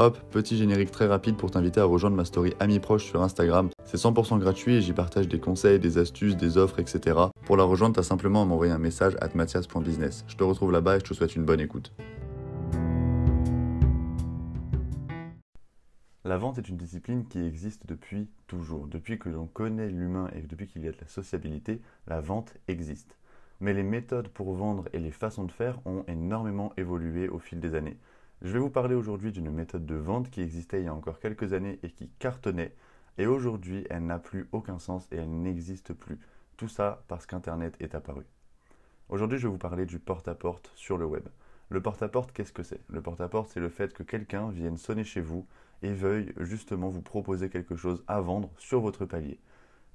Hop, petit générique très rapide pour t'inviter à rejoindre ma story Amis Proches sur Instagram. C'est 100% gratuit et j'y partage des conseils, des astuces, des offres, etc. Pour la rejoindre, t'as simplement à m'envoyer un message à mathias.business. Je te retrouve là-bas et je te souhaite une bonne écoute. La vente est une discipline qui existe depuis toujours. Depuis que l'on connaît l'humain et depuis qu'il y a de la sociabilité, la vente existe. Mais les méthodes pour vendre et les façons de faire ont énormément évolué au fil des années. Je vais vous parler aujourd'hui d'une méthode de vente qui existait il y a encore quelques années et qui cartonnait, et aujourd'hui elle n'a plus aucun sens et elle n'existe plus. Tout ça parce qu'Internet est apparu. Aujourd'hui je vais vous parler du porte-à-porte sur le web. Le porte-à-porte, qu'est-ce que c'est? Le porte-à-porte, c'est le fait que quelqu'un vienne sonner chez vous et veuille justement vous proposer quelque chose à vendre sur votre palier.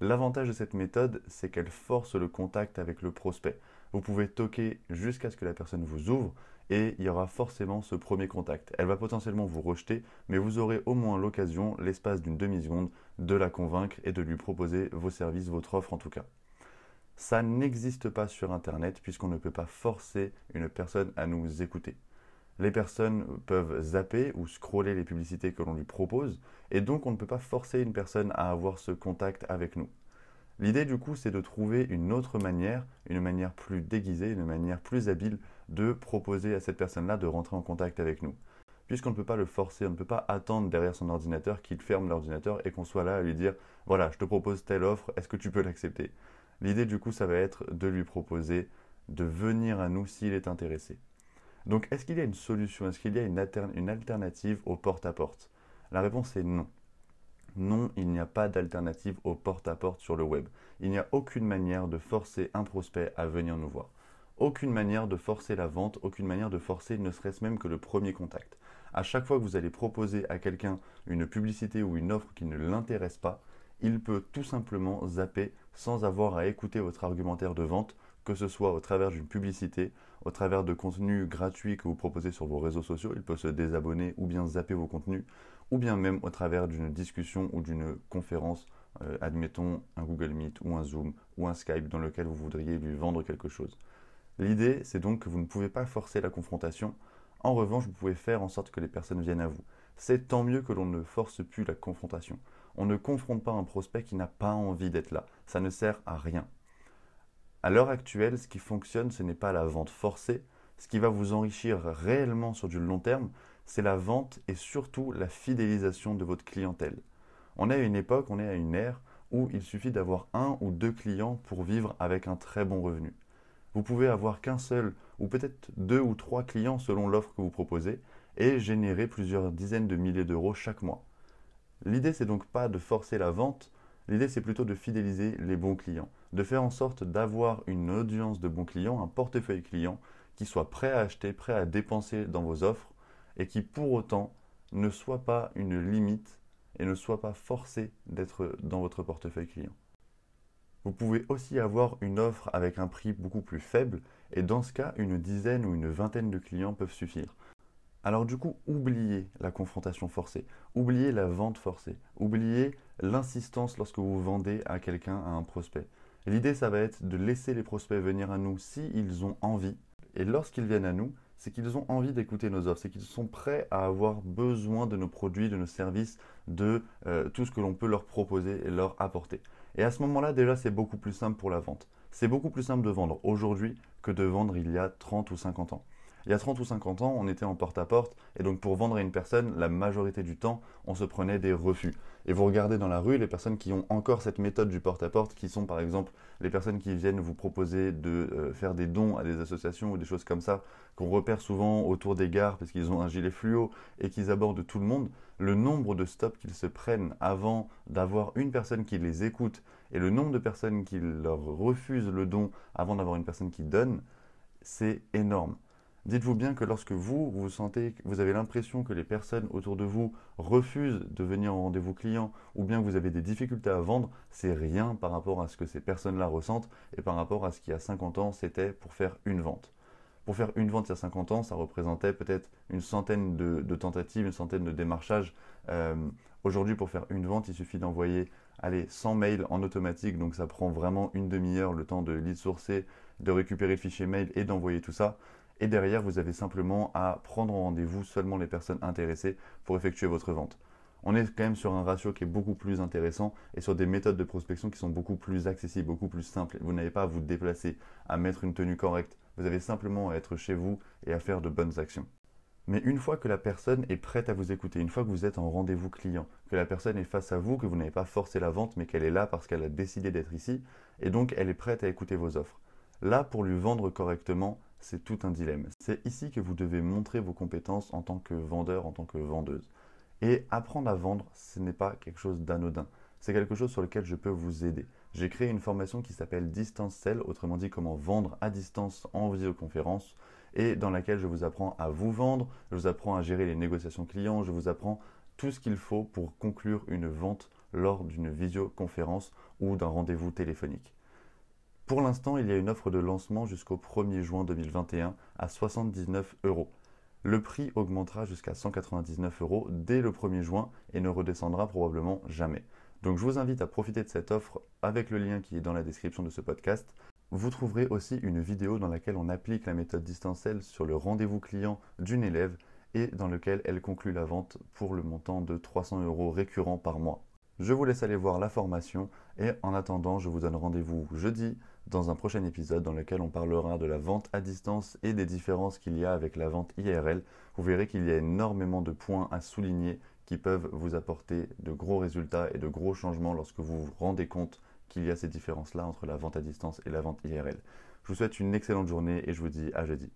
L'avantage de cette méthode, c'est qu'elle force le contact avec le prospect. Vous pouvez toquer jusqu'à ce que la personne vous ouvre et il y aura forcément ce premier contact. Elle va potentiellement vous rejeter, mais vous aurez au moins l'occasion, l'espace d'une demi-seconde, de la convaincre et de lui proposer vos services, votre offre en tout cas. Ça n'existe pas sur Internet puisqu'on ne peut pas forcer une personne à nous écouter. Les personnes peuvent zapper ou scroller les publicités que l'on lui propose et donc on ne peut pas forcer une personne à avoir ce contact avec nous. L'idée du coup c'est de trouver une autre manière, une manière plus déguisée, une manière plus habile de proposer à cette personne-là de rentrer en contact avec nous. Puisqu'on ne peut pas le forcer, on ne peut pas attendre derrière son ordinateur qu'il ferme l'ordinateur et qu'on soit là à lui dire voilà, je te propose telle offre, est-ce que tu peux l'accepter? L'idée du coup, ça va être de lui proposer de venir à nous s'il est intéressé. Donc, est-ce qu'il y a une solution? Est-ce qu'il y a une, alternative au porte-à-porte? La réponse est non. Non, il n'y a pas d'alternative au porte-à-porte sur le web. Il n'y a aucune manière de forcer un prospect à venir nous voir. Aucune manière de forcer la vente, aucune manière de forcer ne serait-ce même que le premier contact. À chaque fois que vous allez proposer à quelqu'un une publicité ou une offre qui ne l'intéresse pas, il peut tout simplement zapper sans avoir à écouter votre argumentaire de vente, que ce soit au travers d'une publicité, au travers de contenus gratuits que vous proposez sur vos réseaux sociaux, il peut se désabonner ou bien zapper vos contenus, ou bien même au travers d'une discussion ou d'une conférence, euh, admettons un Google Meet ou un Zoom ou un Skype dans lequel vous voudriez lui vendre quelque chose. L'idée, c'est donc que vous ne pouvez pas forcer la confrontation. En revanche, vous pouvez faire en sorte que les personnes viennent à vous. C'est tant mieux que l'on ne force plus la confrontation. On ne confronte pas un prospect qui n'a pas envie d'être là. Ça ne sert à rien. À l'heure actuelle, ce qui fonctionne, ce n'est pas la vente forcée. Ce qui va vous enrichir réellement sur du long terme, c'est la vente et surtout la fidélisation de votre clientèle. On est à une époque, on est à une ère où il suffit d'avoir un ou deux clients pour vivre avec un très bon revenu vous pouvez avoir qu'un seul ou peut-être deux ou trois clients selon l'offre que vous proposez et générer plusieurs dizaines de milliers d'euros chaque mois. L'idée, c'est donc pas de forcer la vente, l'idée, c'est plutôt de fidéliser les bons clients, de faire en sorte d'avoir une audience de bons clients, un portefeuille client qui soit prêt à acheter, prêt à dépenser dans vos offres et qui pour autant ne soit pas une limite et ne soit pas forcé d'être dans votre portefeuille client. Vous pouvez aussi avoir une offre avec un prix beaucoup plus faible et dans ce cas, une dizaine ou une vingtaine de clients peuvent suffire. Alors du coup, oubliez la confrontation forcée, oubliez la vente forcée, oubliez l'insistance lorsque vous vendez à quelqu'un, à un prospect. L'idée, ça va être de laisser les prospects venir à nous s'ils ont envie. Et lorsqu'ils viennent à nous, c'est qu'ils ont envie d'écouter nos offres, c'est qu'ils sont prêts à avoir besoin de nos produits, de nos services, de euh, tout ce que l'on peut leur proposer et leur apporter. Et à ce moment-là, déjà, c'est beaucoup plus simple pour la vente. C'est beaucoup plus simple de vendre aujourd'hui que de vendre il y a 30 ou 50 ans. Il y a 30 ou 50 ans, on était en porte-à-porte, et donc pour vendre à une personne, la majorité du temps, on se prenait des refus. Et vous regardez dans la rue les personnes qui ont encore cette méthode du porte-à-porte, qui sont par exemple les personnes qui viennent vous proposer de euh, faire des dons à des associations ou des choses comme ça, qu'on repère souvent autour des gares parce qu'ils ont un gilet fluo et qu'ils abordent tout le monde. Le nombre de stops qu'ils se prennent avant d'avoir une personne qui les écoute et le nombre de personnes qui leur refusent le don avant d'avoir une personne qui donne, c'est énorme. Dites-vous bien que lorsque vous, vous sentez, vous avez l'impression que les personnes autour de vous refusent de venir au rendez-vous client ou bien que vous avez des difficultés à vendre, c'est rien par rapport à ce que ces personnes-là ressentent et par rapport à ce qui y a 50 ans c'était pour faire une vente. Pour faire une vente il y a 50 ans, ça représentait peut-être une centaine de, tentatives, une centaine de démarchages. Euh, aujourd'hui, pour faire une vente, il suffit d'envoyer allez, 100 mails en automatique, donc ça prend vraiment une demi-heure le temps de lead sourcer, de récupérer le fichier mail et d'envoyer tout ça. Et derrière, vous avez simplement à prendre en rendez-vous seulement les personnes intéressées pour effectuer votre vente. On est quand même sur un ratio qui est beaucoup plus intéressant et sur des méthodes de prospection qui sont beaucoup plus accessibles, beaucoup plus simples. Vous n'avez pas à vous déplacer, à mettre une tenue correcte. Vous avez simplement à être chez vous et à faire de bonnes actions. Mais une fois que la personne est prête à vous écouter, une fois que vous êtes en rendez-vous client, que la personne est face à vous, que vous n'avez pas forcé la vente, mais qu'elle est là parce qu'elle a décidé d'être ici, et donc elle est prête à écouter vos offres. Là, pour lui vendre correctement, c'est tout un dilemme. C'est ici que vous devez montrer vos compétences en tant que vendeur, en tant que vendeuse. Et apprendre à vendre, ce n'est pas quelque chose d'anodin. C'est quelque chose sur lequel je peux vous aider. J'ai créé une formation qui s'appelle Distance Sell, autrement dit comment vendre à distance en visioconférence et dans laquelle je vous apprends à vous vendre, je vous apprends à gérer les négociations clients, je vous apprends tout ce qu'il faut pour conclure une vente lors d'une visioconférence ou d'un rendez-vous téléphonique. Pour l'instant, il y a une offre de lancement jusqu'au 1er juin 2021 à 79 euros. Le prix augmentera jusqu'à 199 euros dès le 1er juin et ne redescendra probablement jamais. Donc je vous invite à profiter de cette offre avec le lien qui est dans la description de ce podcast. Vous trouverez aussi une vidéo dans laquelle on applique la méthode distancielle sur le rendez-vous client d'une élève et dans lequel elle conclut la vente pour le montant de 300 euros récurrents par mois. Je vous laisse aller voir la formation et en attendant, je vous donne rendez-vous jeudi dans un prochain épisode dans lequel on parlera de la vente à distance et des différences qu'il y a avec la vente IRL. Vous verrez qu'il y a énormément de points à souligner qui peuvent vous apporter de gros résultats et de gros changements lorsque vous vous rendez compte qu'il y a ces différences-là entre la vente à distance et la vente IRL. Je vous souhaite une excellente journée et je vous dis à jeudi.